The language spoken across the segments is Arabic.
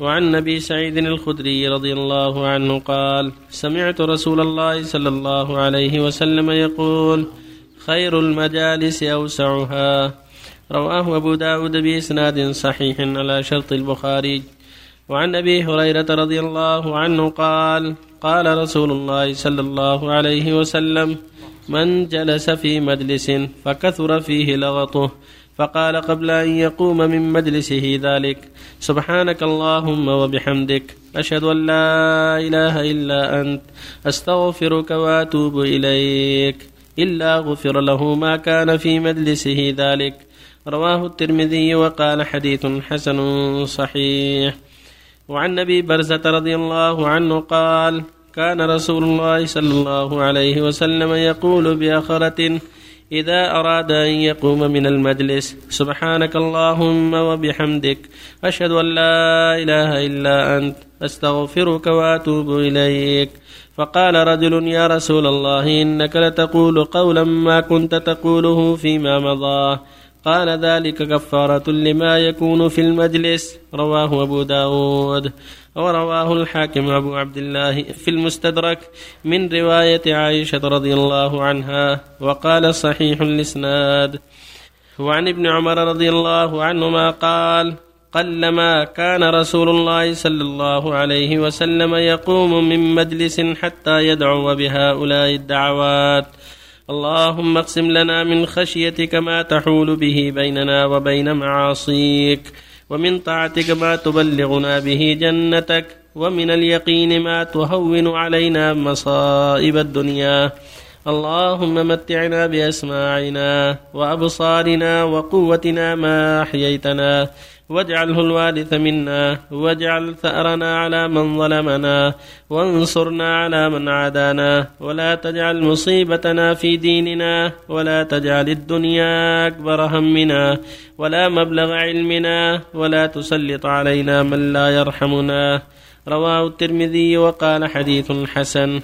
وعن أبي سعيد الخدري رضي الله عنه قال سمعت رسول الله صلى الله عليه وسلم يقول خير المجالس أوسعها. رواه أبو داود بإسناد صحيح على شرط البخاري. وعن أبي هريرة رضي الله عنه قال قال رسول الله صلى الله عليه وسلم من جلس في مجلس فكثر فيه لغطه. فقال قبل أن يقوم من مجلسه ذلك سبحانك اللهم وبحمدك أشهد أن لا إله إلا أنت أستغفرك وأتوب إليك. إلا غفر له ما كان في مجلسه ذلك. رواه الترمذي وقال حديث حسن صحيح. وعن أبي برزة رضي الله عنه قال كان رسول الله صلى الله عليه وسلم يقول بأخرة إذا أراد أن يقوم من المجلس سبحانك اللهم وبحمدك أشهد أن لا إله إلا أنت أستغفرك وأتوب إليك. فقال رجل يا رسول الله إنك لتقول قولا ما كنت تقوله فيما مضى. قال ذلك كفارة لما يكون في المجلس. رواه أبو داود ورواه الحاكم أبو عبد الله في المستدرك من رواية عائشة رضي الله عنها وقال صحيح الإسناد. وعن ابن عمر رضي الله عنهما قال قلما كان رسول الله صلى الله عليه وسلم يقوم من مجلس حتى يدعو بهؤلاء الدعوات اللهم اقسم لنا من خشيتك ما تحول به بيننا وبين معاصيك ومن طاعتك ما تبلغنا به جنتك ومن اليقين ما تهون علينا مصائب الدنيا. اللهم متعنا بأسماعنا وأبصارنا وقوتنا ما أحييتنا واجعله الوارث منا واجعل ثأرنا على من ظلمنا وانصرنا على من عادانا ولا تجعل مصيبتنا في ديننا ولا تجعل الدنيا أكبر همنا ولا مبلغ علمنا ولا تسلط علينا من لا يرحمنا. رواه الترمذي وقال حديث حسن.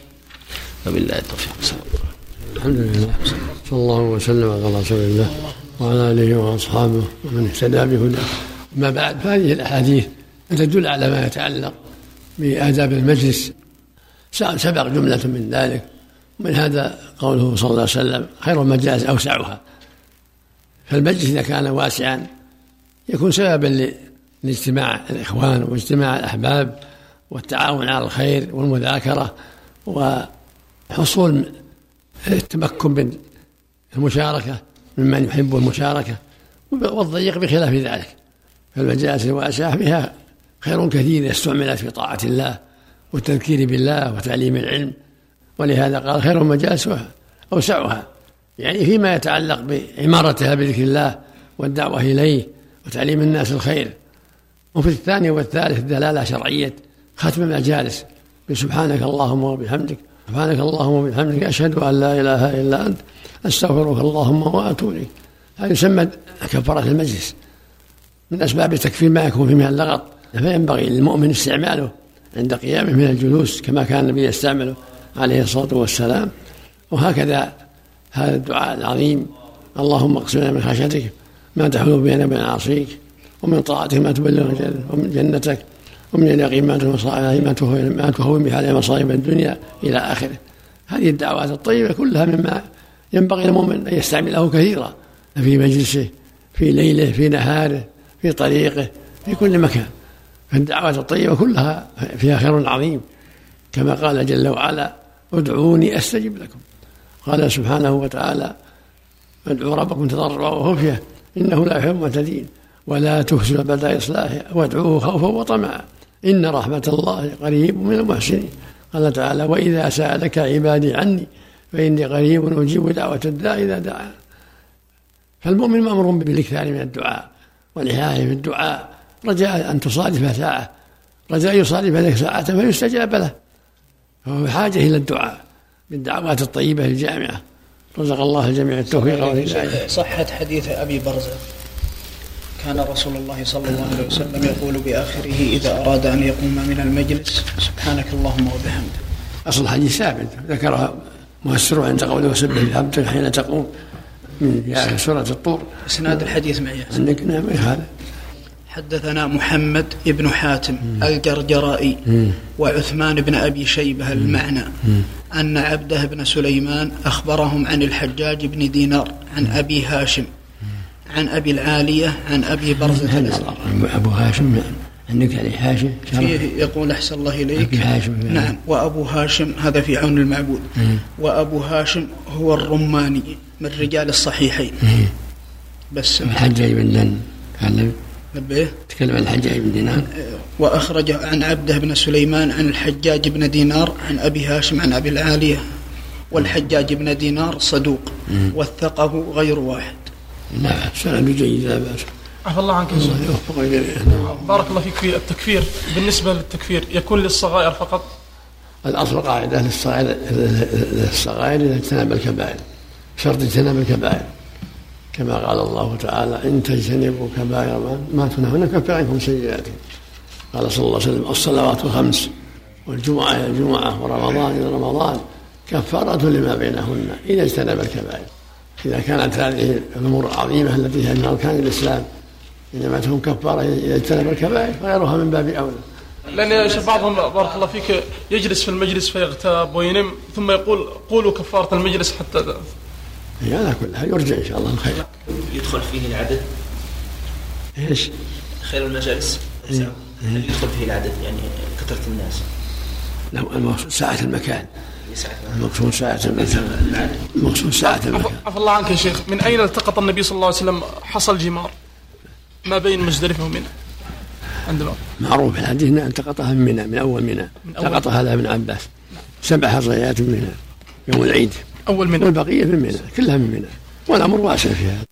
وبالله التوفيق. الحمد لله صلى الله وسلم على رسول الله وعلى آله وأصحابه ومن اهتدى بهداه. أما بعد فهذه الأحاديث تدل على ما يتعلق بآداب المجلس. سبق جملة من ذلك ومن هذا قوله صلى الله عليه وسلم خير المجالس أوسعها. فالمجلس إذا كان واسعا يكون سببا لاجتماع الإخوان واجتماع الأحباب والتعاون على الخير والمذاكرة وحصول التمكن من المشاركة ممن يحب المشاركة والضيق بخلاف ذلك. فالمجالس الواسعة فيها خير كثير استعملت في طاعة الله والتذكير بالله وتعليم العلم. ولهذا قال خير المجالس أوسعها يعني فيما يتعلق بعمارتها بذكر الله والدعوة إليه وتعليم الناس الخير. وفي الثاني والثالث دلالة شرعية ختم المجالس بسبحانك اللهم وبحمدك سبحانك اللهم وبحمدك أشهد أن لا إله إلا أنت أستغفرك اللهم وأتوب إليك. هذا يسمى كفارة المجلس. من أسباب تكفير ما يكون فيه من اللغط. فينبغي للمؤمن استعماله عند قيامه من الجلوس كما كان النبي يستعمله عليه الصلاة والسلام. وهكذا هذا الدعاء العظيم. اللهم اقسم من خشيتك ما تحول بيننا وبين عصيك ومن طاعتك ما تبلغنا ومن جنتك ومن اليقين ما تهون به على مصائب الدنيا إلى آخره. هذه الدعوات الطيبة كلها مما ينبغي للمؤمن أن يستعمله كثيرا. في مجلسه في ليله في نهاره في طريقه في كل مكان. فالدعوات الطيبة كلها فيها خير عظيم. كما قال جل وعلا ادعوني أستجب لكم. قال سبحانه وتعالى ادعوا ربكم تضرعا وخفية إنه لا يحب المعتدين. ولا تفسدوا بعد إصلاحه وادعوه خوفا وطمعا. إن رحمة الله قريب من المحسنين. قال تعالى وإذا سألك عبادي عني فإني قريب أجيب دعوة الداع إذا دعا. فالمؤمن مأمور بالإكثار من الدعاء والإحياء في الدعاء. رجاء أن تصادف ساعة. رجاء يصادف ذلك ساعة فيستجاب له. فهو بحاجة إلى الدعاء. بالدعوات الطيبة الجامعة رزق الله الجميع التوفيق والهداية. صحة حديث أبي برزة كان رسول الله صلى الله عليه وسلم يقول بآخره إذا أراد أن يقوم من المجلس سبحانك اللهم وبحمدك. أصل الحديث ثابت ذكرها مؤثر عند قوله سبح بحمدك حين تقوم من سورة الطور. إسناد الحديث معي. عندك نعم هذا؟ حدثنا محمد بن حاتم الجرجرائي وعثمان بن أبي شيبة المعنى. أن عبده بن سليمان أخبرهم عن الحجاج بن دينار عن أبي هاشم. عن أبي العالية عن أبي برزة الأسلمي. أبو هاشم عندك عليه هاشم فيه يقول أحسن الله إليك. أبي هاشم. نعم. وأبو هاشم هذا في عون المعبود. وأبو هاشم هو الرماني من رجال الصحيحين. بس الحجاج بن دن تكلم عن الحجاج بن دينار. وأخرج عن عبده بن سليمان عن الحجاج بن دينار عن أبي هاشم عن أبي العالية. والحجاج بن دينار صدوق. وثقه غير واحد. لا بأس سند جيد لا بأس. عفى الله عنك الله يوفق الجميع نعم. بارك الله فيك في التكفير. بالنسبة للتكفير يكون للصغائر فقط؟ الأصل قاعدة للصغائر للصغائر إذا اجتنب الكبائر. شرط اجتناب الكبائر. كما قال الله تعالى إن تجتنبوا كبائر ما- ما تنهون نكفر عنكم سيئاتكم. قال صلى الله عليه وسلم الصلوات الخمس والجمعة إلى الجمعة ورمضان إلى رمضان. كفارة لما بينهن إذا اجتنب الكبائر. إذا كانت هذه الأمور العظيمة التي هي من أركان الإسلام إنما تكون كفارة إذا اجتنب الكبائر فغيرها من باب أولى. لأن يا شيخ بعضهم بارك الله فيك يجلس في المجلس فيغتاب وينم ثم يقول قولوا كفارة المجلس حتى هي على كل حال يرجع إن شاء الله الخير. يدخل فيه العدد؟ إيش؟ خير المجالس. هل يدخل فيه العدد؟ يعني كثرة الناس. لا المقصود ساعة المكان. المقصود ساعة المقصود ساعة عفى الله عنك يا شيخ. من أين التقط النبي صلى الله عليه وسلم حصى الجمار؟ ما بين مزدلفة ومنى. عندما معروف في الحديث انه التقطها من منى من أول منى. أول. التقطها هذا ابن عباس. سبع حصيات من منى يوم العيد. أول منى. والبقية من منى كلها من منى. والأمر واسع في هذا.